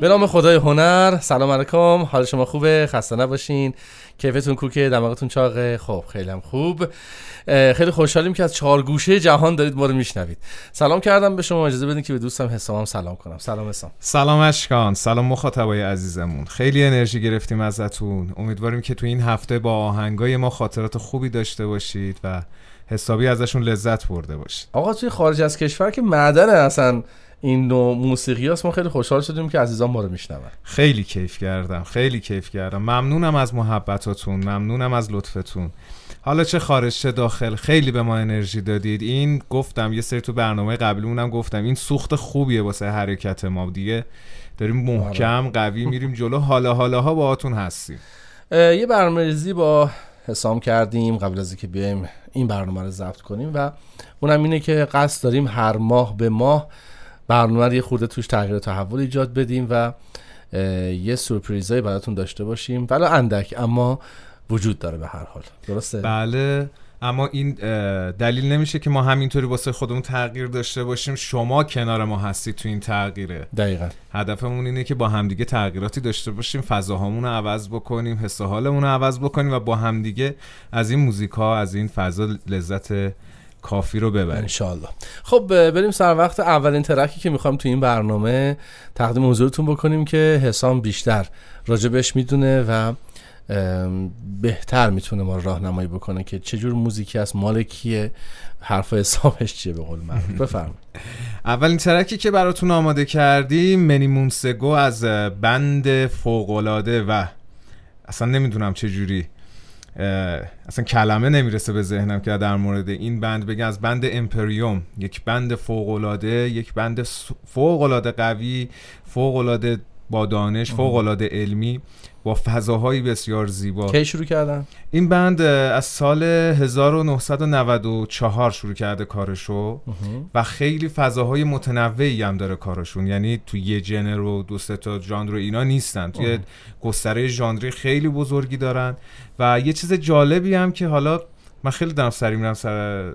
به نام خدای هنر سلام علیکم. حال شما خوبه؟ خسته نباشین. کیفتون کوکه؟ دماغتون چاقه؟ خب خیلی هم خوب. خیلی خوشحالیم که از چهار گوشه جهان دارید ما رو میشنوید. سلام کردم به شما. اجازه بدین که به دوستم حسامم سلام کنم. سلام حسام. سلام اشکان. سلام مخاطبای عزیزمون. خیلی انرژی گرفتیم ازتون. امیدواریم که تو این هفته با آهنگای ما خاطرات خوبی داشته باشید و حسابی ازشون لذت برده باشید. آقا توی خارج از کشور که معدن اصلا این نوع موسیقی هست ما خیلی خوشحال شدیم که عزیزان ما رو میشنون. خیلی کیف کردم خیلی کیف کردم. ممنونم از محبتاتون ممنونم از لطفتون. حالا چه خارج چه داخل خیلی به ما انرژی دادید. این گفتم یه سری تو برنامه قبلیمونم گفتم این سوخت خوبیه واسه حرکت ما دیگه. داریم محکم آره. قوی میریم جلو. حالا حالا ها باهاتون هستیم. یه برنامه‌ریزی با حسام کردیم قبل از اینکه بیایم این برنامه رو ضبط کنیم و اونم اینه که قصد داریم هر ماه به ماه برنامه یه خورده توش تغییر تحول ایجاد بدیم و یه سورپریزایی براتون داشته باشیم. ولی اندک اما وجود داره به هر حال. درسته؟ بله. اما این دلیل نمیشه که ما همینطوری واسه خودمون تغییر داشته باشیم. شما کنار ما هستید تو این تغییره. دقیقا. هدفمون اینه که با همدیگه تغییراتی داشته باشیم. فضاهامون رو عوض بکنیم حس حالمون رو عوض بکنیم و با همدیگه از این موزیک ها از این فضا لذت کافی رو ببریم. انشالله خب بریم سر وقت اولین ترکی که می‌خوام تو این برنامه تقدیم حضورتون بکنیم که حسام بیشتر راجبش می‌دونه و بهتر می‌تونه ما راهنمایی بکنه که چجور موزیکی است مال کیه حرف حسابش چیه به قول من. بفرمایید. اولین ترکی که براتون آماده کردیم منی مونسگو از بند فوقلاده و اصلا نمی‌دونم چجوری اصلا کلمه نمی‌رسه به ذهنم که در مورد این بند بگم از بند امپریوم یک بند فوقلاده یک بند فوقلاده قوی فوقلاده با دانش فوقلاده علمی. با فضاهایی بسیار زیبا. کی شروع کردن؟ این بند از سال 1994 شروع کرده کارشو و خیلی فضاهای متنوعی هم داره کارشون. یعنی تو یه جنر و دو تا ژانر اینا نیستن. توی گستره ژانری خیلی بزرگی دارن. و یه چیز جالبی هم که حالا من خیلی دارم سری میرم سر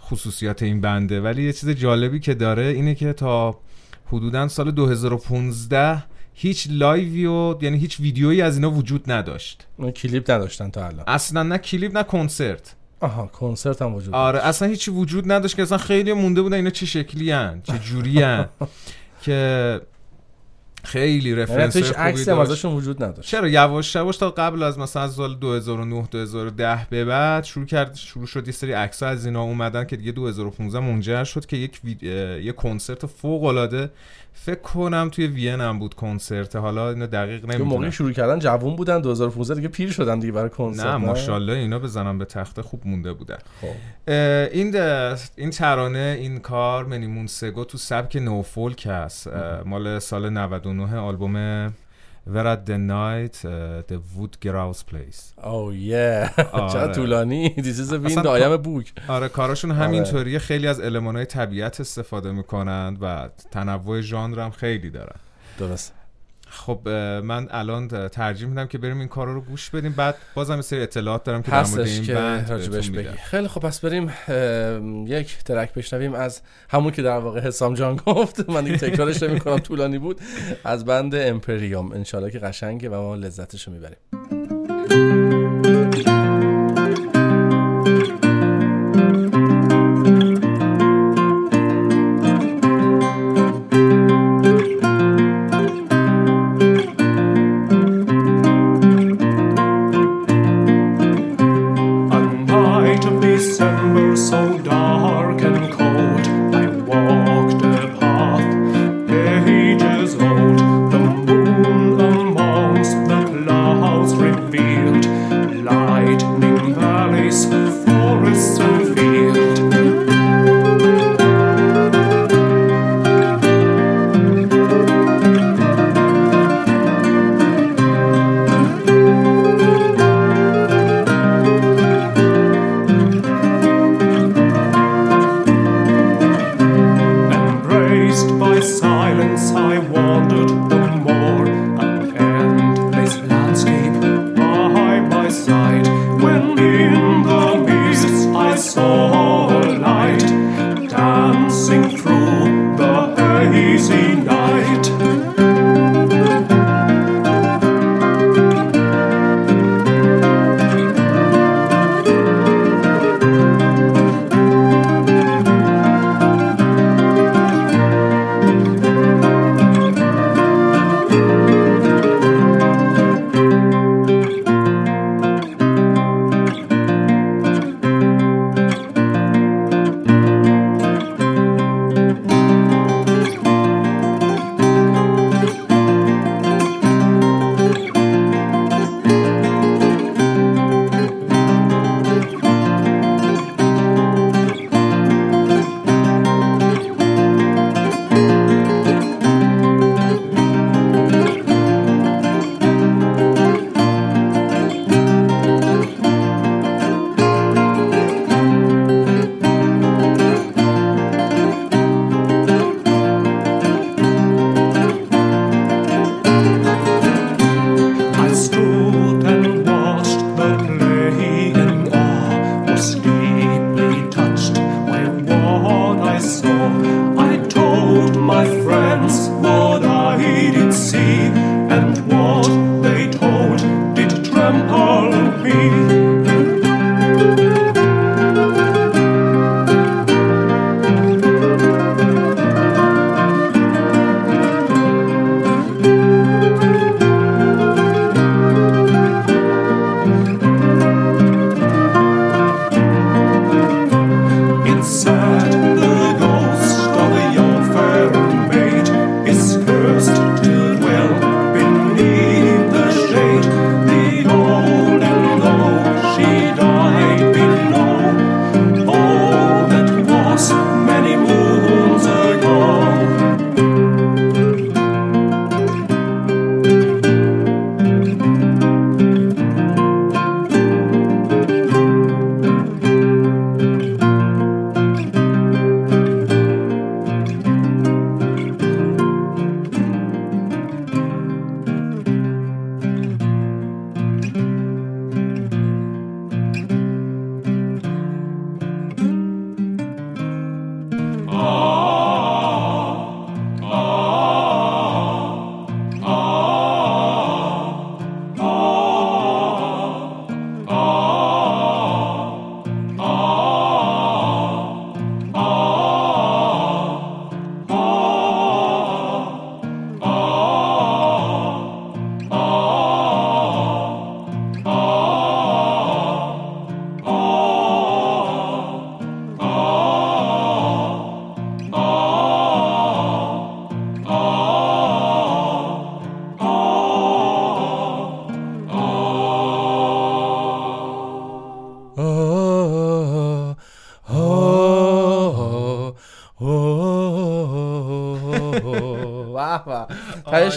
خصوصیات این بنده ولی یه چیز جالبی که داره اینه که تا حدودا سال 2015 هیچ لایوی و یعنی هیچ ویدیویی از اینا وجود نداشت. کلیپ نداشتن تا الان. اصلا نه کلیپ نه کنسرت. آها کنسرت هم وجود آره اصلا هیچی وجود نداشت که اصلا خیلی مونده بودن اینا چه شکلی هن چه جوری هن. که خیلی رفرنس یعنی عکس ازشون وجود نداشت. چرا؟ یواش یواش تا قبل از مثلا سال 2009 2010 به بعد شروع کرد شروع شد یه سری عکس از اینا اومدن که دیگه 2015 منجر شد که یک یه کنسرت فوق العاده فکر کنم توی وین هم بود کنسرت. حالا اینو دقیق نمی‌دونم. موقعی شروع کردن جوون بودن 2015 دیگه پیر شدن دیگه برای کنسرت نه ماشاءالله اینا بزنم به تخته خوب مونده بودن. خب. این این ترانه این کار منیمون سگو تو سبک نو فولک هست مال سال 99 آلبوم Where at the night uh, the wood grouse place. Oh yeah. چقدر طولانی. This is a wind I am a book. آره کاراشون همینطوریه. خیلی از المانهای طبیعت استفاده می‌کنند و تنوع ژانر هم خیلی دارن. درست. خب من الان ترجیح میدم که بریم این کارا رو گوش بدیم. بعد بازم سری اطلاعات دارم که در مورد این بند بگی خیلی خب پس بریم یک ترک بشنویم. از همون که در واقع حسام جان گفت من دیگه تکرارش نمی‌کنم طولانی بود. از بند امپریوم. انشالله که قشنگه و ما لذتش رو می‌بریم.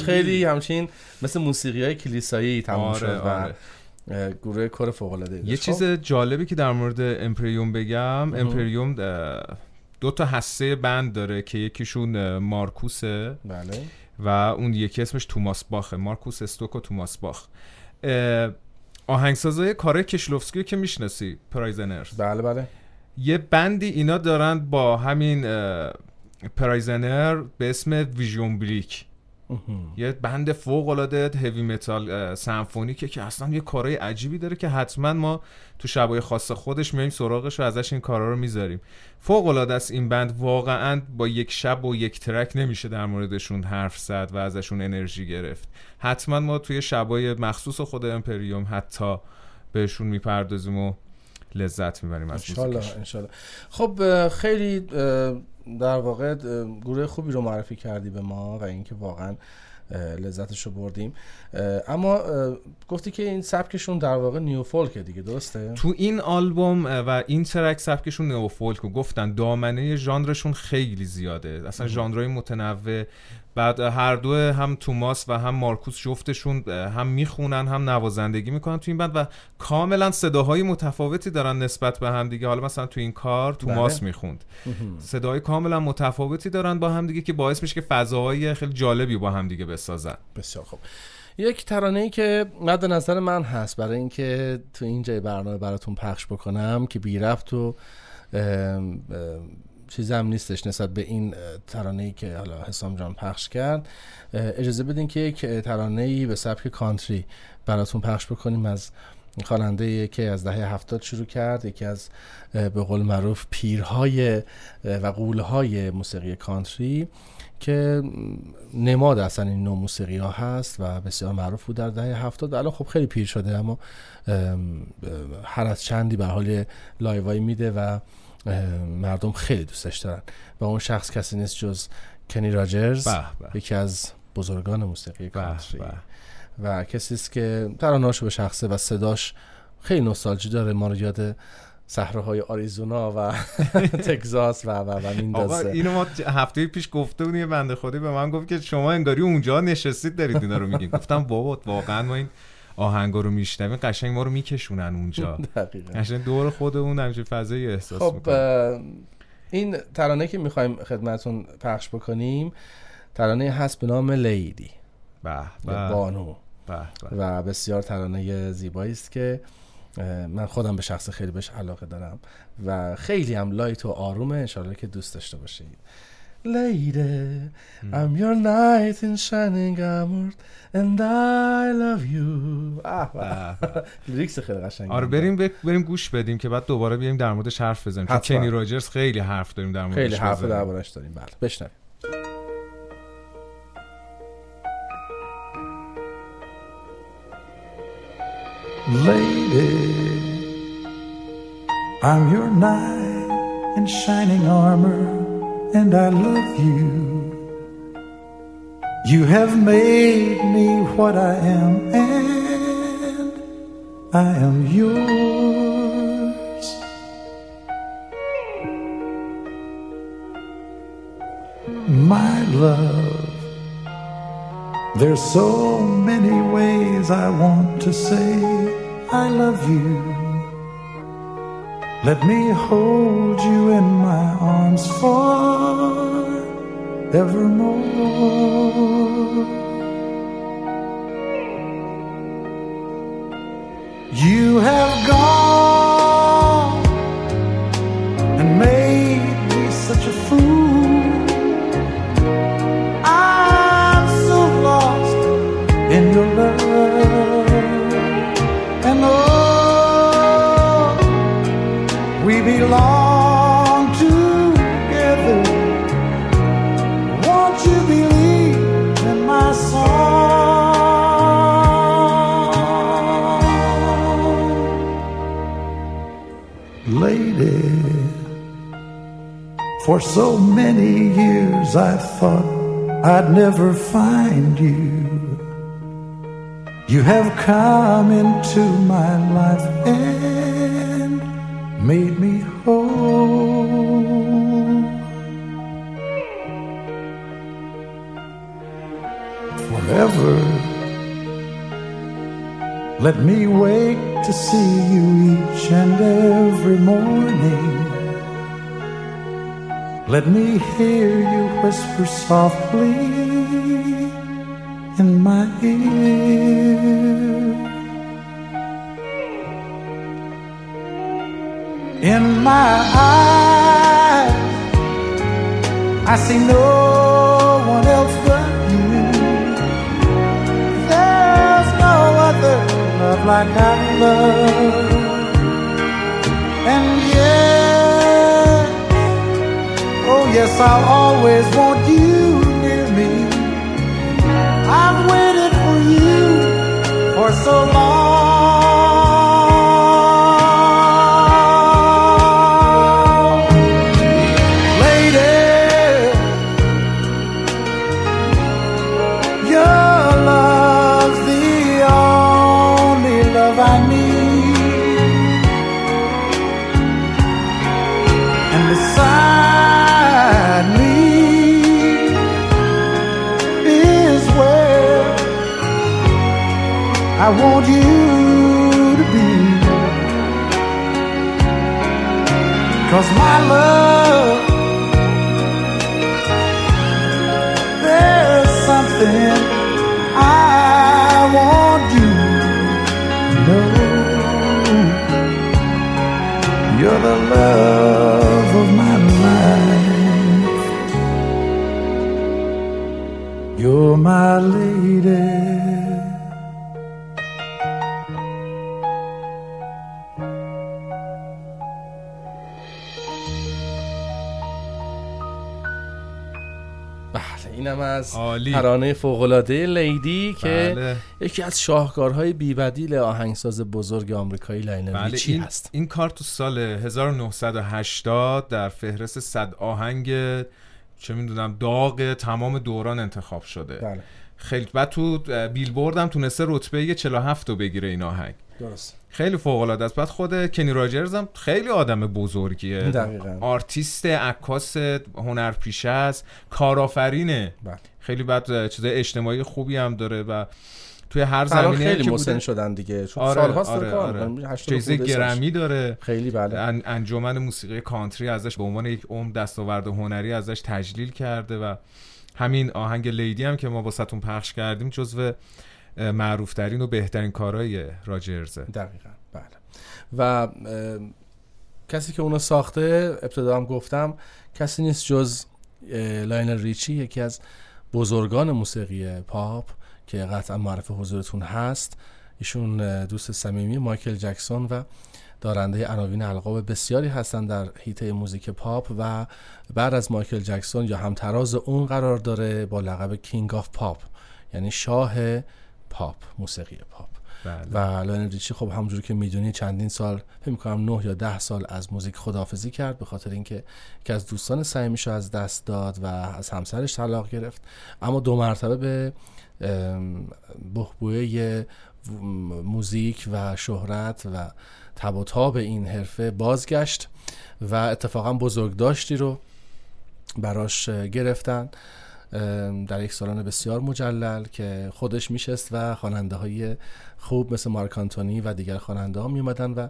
خیلی همچین مثل موسیقی های کلیسایی تموم آره، شد و آره. گروه کار فوق العاده یه چیز جالبی که در مورد امپریوم بگم. امپریوم دو تا هسته بند داره که یکیشون مارکوسه بله. و اون یکی اسمش توماس باخه مارکوس استوک و توماس باخ. آهنگسازای کارای کشلوفسکی که می‌شناسی پرایزنرز؟ بله بله. یه بندی اینا دارن با همین پرایزنر به اسم Vision Bleak. یه band فوق العاده heavy metal symphonic ه که اصلا یه کارهای عجیبی داره که حتما ما تو شبای خاص خودش میایم سراغش و ازش این کارا رو می‌ذاریم. فوق العاده است این band واقعا با یک شب و یک track نمیشه در موردشون حرف زد و ازشون انرژی گرفت. حتما ما توی شبای مخصوص خود امپریوم حتی بهشون می‌پردازیم و لذت می‌بریم از انشالله انشالله. خب خیلی در واقع گروه خوبی رو معرفی کردی به ما و اینکه واقعا لذتش رو بردیم. اما گفتی که این سبکشون در واقع نیو فولکه دیگه درسته؟ تو این آلبوم و این ترک سبکشون نئو فولک گفتن دامنه ژانرشون خیلی زیاده. اصلا ژانرهای متنوع. بعد هر دو هم توماس و هم مارکوس جفتشون هم می‌خونن هم نوازندگی می‌کنن تو این بند و کاملا صداهای متفاوتی دارن نسبت به هم دیگه حالا مثلا تو این کار توماس بله. می‌خوند. صداهای کاملا متفاوتی دارن با هم دیگه که باعث میشه که فضاهای خیلی جالبی با هم دیگه بسازن بسیار خوب یک ترانه ای که مد نظر من هست برای اینکه تو این جای برنامه براتون پخش بکنم که بی رفت و ام، ام، چیزی هم نیستش نسبت به این ترانه ای که حالا حسام جان پخش کرد. اجازه بدین که یک ترانه ای به سبک کانتری براتون پخش بکنیم. از خواننده که از دهه هفتاد شروع کرد یکی از به قول معروف پیرهای و قولهای موسیقی کانتری که نماد اصلا این نوع موسیقی ها هست و بسیار معروف بود در دهه هفتاد. الان خب خیلی پیر شده اما ام، ام، هر از چندی به حال لایوایی میده و مردم خیلی دوستش دارن. و اون شخص کسی نیست جز کنی راجرز یکی از بزرگان موسیقی کانتری. و کسی است که ترانه‌هاشو به شخصه و صداش خیلی نوستالژی داره. ما رو یاد صحراهای آریزونا و تگزاس و و و میندازه اینو ما هفته پیش گفته بودیم یه بنده خودی به من گفت که شما انگاری اونجا نشستید دارید اینا رو میگین. گفتم بابا واقعا ما این آهنگا رو میشنویم قشنگ ما رو میکشونن اونجا. دقیقاً. قشنگ دور خودمون همچین فضایی احساس خب می‌کنیم. این ترانه که می‌خوایم خدمتون پخش بکنیم ترانه هست به نام Lady به بانو. و بسیار ترانه زیبایی است که من خودم به شخص خیلی بهش علاقه دارم و خیلی هم light و آرومه. انشالله که دوست داشته باشید. Lady, I'm your knight in shining armor and I love you. lyrics خیلی قشنگه آره بریم بریم گوش بدیم که بعد دوباره بیایم در موردش حرف بزنیم چون. کنی راجرز خیلی حرف داریم در موردش خیلی حرف. دربارش داریم بله بشنویم Lady, I'm your knight in shining armor, and I love you. You have made me what I am, and I am yours. My love. There's so many ways I want to say I love you. Let me hold you in my arms forevermore. I'd never find you. You have come into my life and made me whole. forever. Let me wake to see you each and every morning. Let me hear you whisper softly in my ear. In my eyes, I see no one else but you. There's no other love like I love. Yes, I'll always want you I want you to be. Cause my love, there's something I want you to know. You're the love of my life. You're my lady. از عالی. ترانه فوق‌العاده Lady که بله. یکی از شاهکارهای بیبدیل آهنگساز بزرگ آمریکایی لاینل بله ریچی این, هست این کار تو سال 1980 در فهرست صد آهنگ چه می‌دونم داغ تمام دوران انتخاب شده بله خیلی بعد تو بیلبورد هم تونسته رتبه 47 رو بگیره این آهنگ درست. خیلی فوق العاده است. بعد خود کنی راجرز هم خیلی آدم بزرگیه. دقیقاً. آرتیست عکاس هنرپیشه است. کارآفرینه. بله. خیلی بعد چیز اجتماعی خوبی هم داره و توی هر زمینه خیلی که مسن شدن دیگه. چون آره سالهاست آره, آره. می‌کنه. 80 جایزه خورده سالشه. گرمی داره. خیلی بله. ان- انجمن موسیقی country ازش به عنوان یک عمر دستاورد هنری ازش تجلیل کرده و همین آهنگ Lady هم که ما واسهتون پخش کردیم جزو معروف ترین و بهترین کارهای راجرزه. دقیقا بله. و کسی که اونو ساخته ابتدا هم گفتم کسی نیست جز لاینل ریچی یکی از بزرگان موسیقی پاپ که قطعا معرف حضورتون هست. ایشون دوست صمیمی مایکل جکسون و دارنده عناوین القاب بسیاری هستند در حیطه موزیک پاپ و بعد از مایکل جکسون یا همتراز اون قرار داره با لقب King of Pop یعنی شاه پاپ موسیقی پاپ. بله. و لاینل ریچی خب همونجوری که می‌دونی چندین سال فکر می‌کنم نه یا ده سال از موزیک خداحافظی کرد به خاطر اینکه یکی از دوستان صمیمیش از دست داد و از همسرش طلاق گرفت. اما دو مرتبه به و- موزیک و شهرت و تب و تاب این حرفه بازگشت و اتفاقا بزرگداشتی رو براش گرفتن. در یک سالن بسیار مجلل که خودش میشست و خواننده های خوب مثل مارک آنتونی و دیگر خواننده ها میومدن و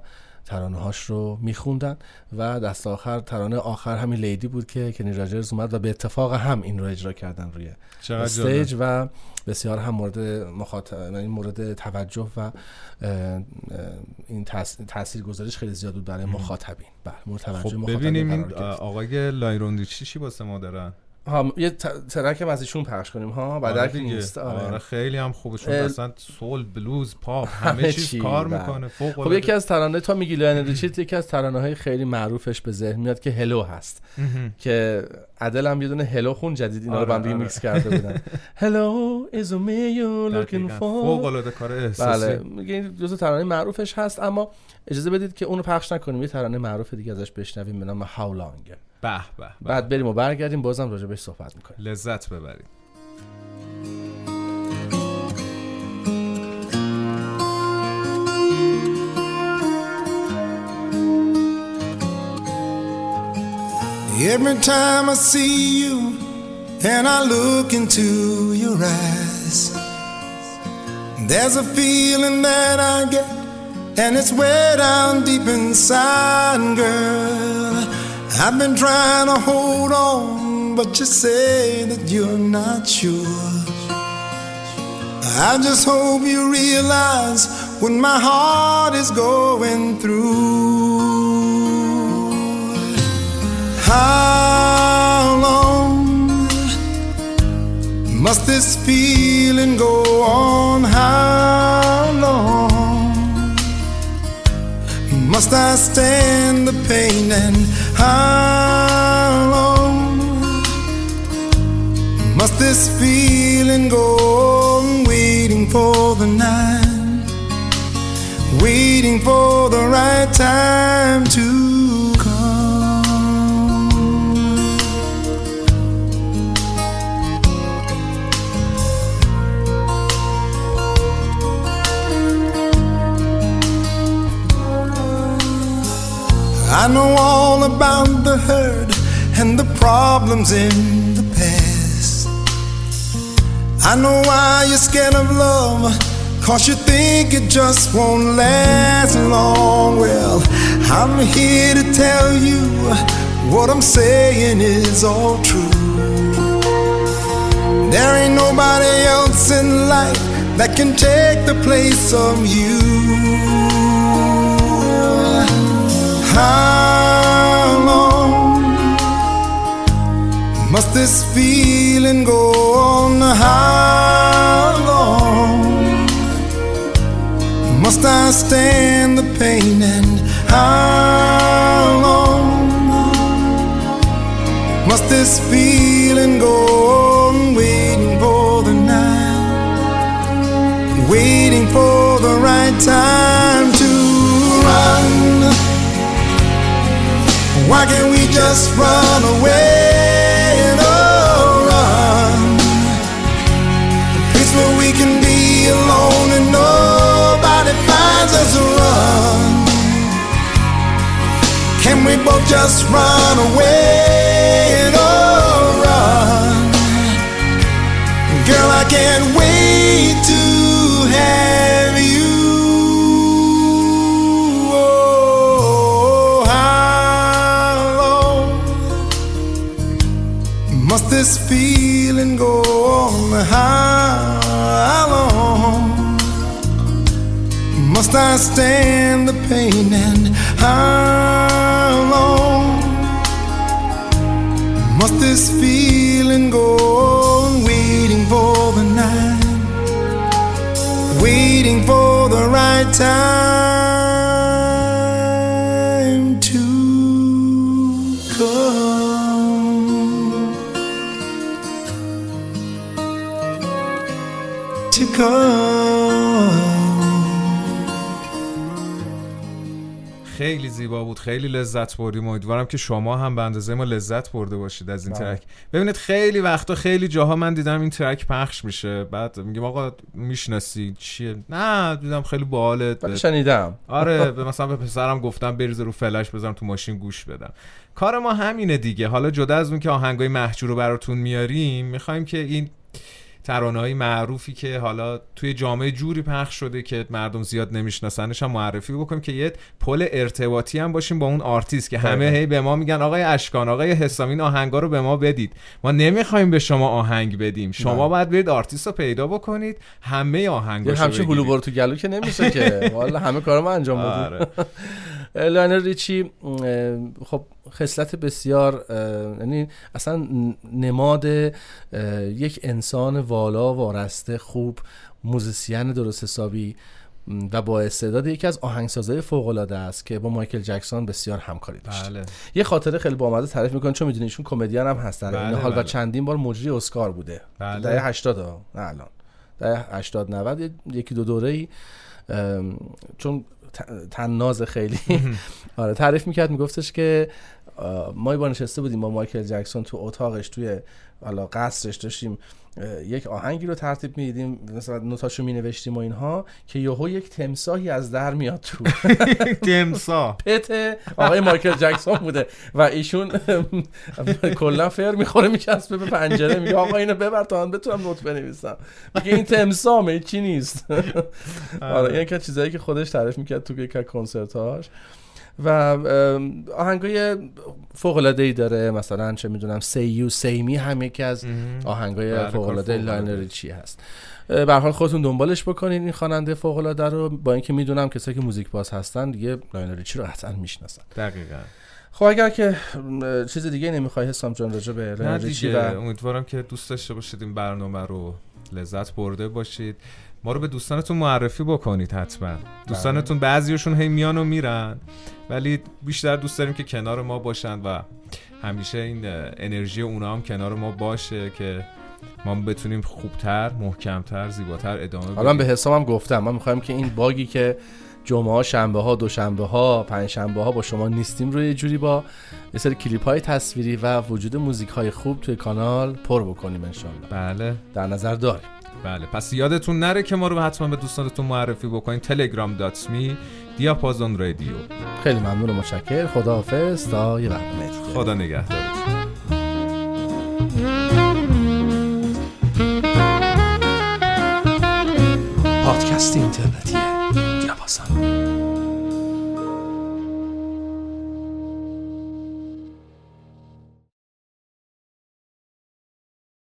ترانه هاش رو میخوندن و دست آخر ترانه آخر همین لیدی بود که کنی راجرز اومد و به اتفاق هم این رو اجرا کردن روی استیج. و بسیار هم مورد مخاطب این مورد توجه و این تاثیر گذاریش خیلی زیاد بود برای مخاطبین بله مورد توجه خب ببینیم این. آقای لایرون ریچی چی واسه ما دارن ها یه ترک هم از ایشون پخش کنیم ها بعد آره. نیست آره. آره. خیلی هم خوبه چون اصلا سول بلوز پاپ همه چیز چی، کار بله. می‌کنه فوق خب. یکی از ترانه تا میگی ریچیت یکی از ترانه های خیلی معروفش به ذهن میاد که هلو هست. که عدل هم یه دونه هلو خون جدید اینا رو آره، با هم دیگه آره. میکس کرده بودن. هلو me you looking دقیقاً. فوق for العاده کار احساسی. بله. میگه این جزو ترانه معروفش هست اما اجازه بدید که اونو پخش نکنیم. یه ترانه معروف دیگه ازش بشنویم به نام هاو لانگ به به. بعد بریم و برگردیم بازم راجع بهش صحبت می‌کنیم. لذت ببرید. Every time I see you and I look into your eyes. There's a feeling that I get, and it's way down deep inside, girl. I've been trying to hold on, but you say that you're not sure. I just hope you realize when my heart is going through. How long must this feeling go on? How long must I stand the pain? And how long must this feeling go on? Waiting for the night, waiting for the right time to I know all about the hurt and the problems in the past. I know why you're scared of love, cause you think it just won't last long. Well, I'm here to tell you what I'm saying is all true. There ain't nobody else in life that can take the place of you. How long must this feeling go on? How long must I stand the pain? And how long must this feeling just run away? Oh, run. A place where we can be alone and nobody finds us. Run. Can we both just run away? I stand the pain? And how long must this feeling go on? Waiting for the night waiting for the right time to come. To come. خیلی زیبا بود خیلی لذت بردیم امیدوارم که شما هم به اندازه ما لذت برده باشید از این بله. ترک. ببینید خیلی وقتا خیلی جاها من دیدم این ترک پخش میشه بعد میگم آقا می‌شناسی چیه؟ نه دیدم خیلی باحاله. ولی شنیدم. آره به مثلا به پسرم گفتم بریز رو فلش بذارم تو ماشین گوش بدم. کار ما همینه دیگه. حالا جدا از اون که آهنگای محجور رو براتون میاریم می‌خوایم که این ترانه های معروفی که حالا توی جامعه جوری پخش شده که مردم زیاد نمیشناسنش هم معرفی بکنیم که یه پل ارتباطی هم باشیم با اون آرتیست که همه. هی به ما میگن آقای اشکان آقای حسام این آهنگا رو به ما بدید ما نمی‌خوایم به شما آهنگ بدیم شما نه. باید برید آرتیست رو پیدا بکنید همه یه آهنگاشو همچین هلو بگیرید. برو تو گلو که نمیشه که والا همه کار ما انجام بدیم آره. لاینل ریچی خب خصلت بسیار یعنی اصلا نماد یک انسان والا وارسته خوب موزیسین درست حسابی و با استعداد یکی از آهنگسازهای فوق العاده است که با مایکل جکسون بسیار همکاری داشت. بله. یه خاطره خیلی بامزه تعریف می‌کنن چون می‌دونی ایشون کمدین هم هست در این بله، حال و بله. چندین بار مجری اسکار بوده. بله. دهه 80 ها نه الان. دهه 80 90 یه- یکی دو دوره ای چون تناز خیلی. آره تعریف می‌کرد میگفتش که ما بار نشسته بودیم با مایکل جکسون تو اتاقش توی حالا قصرش داشتیم. یک آهنگی رو ترتیب می‌دیدیم مثلا نوتاشو می نوشتیم و اینها که یهو یک تمساهی از در میاد تو. تمساه پت آقای مایکل جکسون بوده. و ایشون کلا فر می‌خوره میچسبه به پنجره میگه آقا اینو ببر تا من بتونم نوت بنویسم. میگه این تمسامه چی نیست؟ آره این که چیزایی که خودش تعریف می‌کرد تو یک کنسرتاش و آهنگای فوق العاده ای داره مثلا چه می‌دونم Say You Say Me هم یکی از آهنگای بله، فوق العاده. لاینل ریچی هست. به حال خودتون دنبالش بکنید این خواننده فوق العاده رو با اینکه می‌دونم کسایی که موزیک باز هستن دیگه لاینل ریچی رو قطعا می‌شناسن. دقیقا. خب اگر که چیز دیگه نمی‌خوای حسام جان راجع به لاینل ریچی و امیدوارم که دوست داشته باشید این برنامه رو لذت برده باشید. ما رو به دوستانتون معرفی بکنید حتما. دوستانتون بعضیشون هی میان و میرن ولی بیشتر دوست داریم که کنار ما باشن و همیشه این انرژی اونا هم کنار ما باشه که ما بتونیم خوبتر محکمتر زیباتر ادامه حالا بدیم. به حسابم گفتم. ما می‌خوایم که این باگی که جمعه ها شنبه ها دوشنبه ها پنج شنبه ها با شما نیستیم. رو یه جوری با یه سری کلیپ های تصویری و وجود موزیک های خوب توی کانال پر بکنیم انشالله بله. در نظر داریم. بله. پس یادتون نره که ما رو حتما به دوستانتون معرفی بکنید تلگرام دات می دیاپازون رادیو. خیلی ممنون و متشکر خداحافظ. تا یه برنامه دیگه خدا نگهدارتون. پادکست اینترنتی Casa.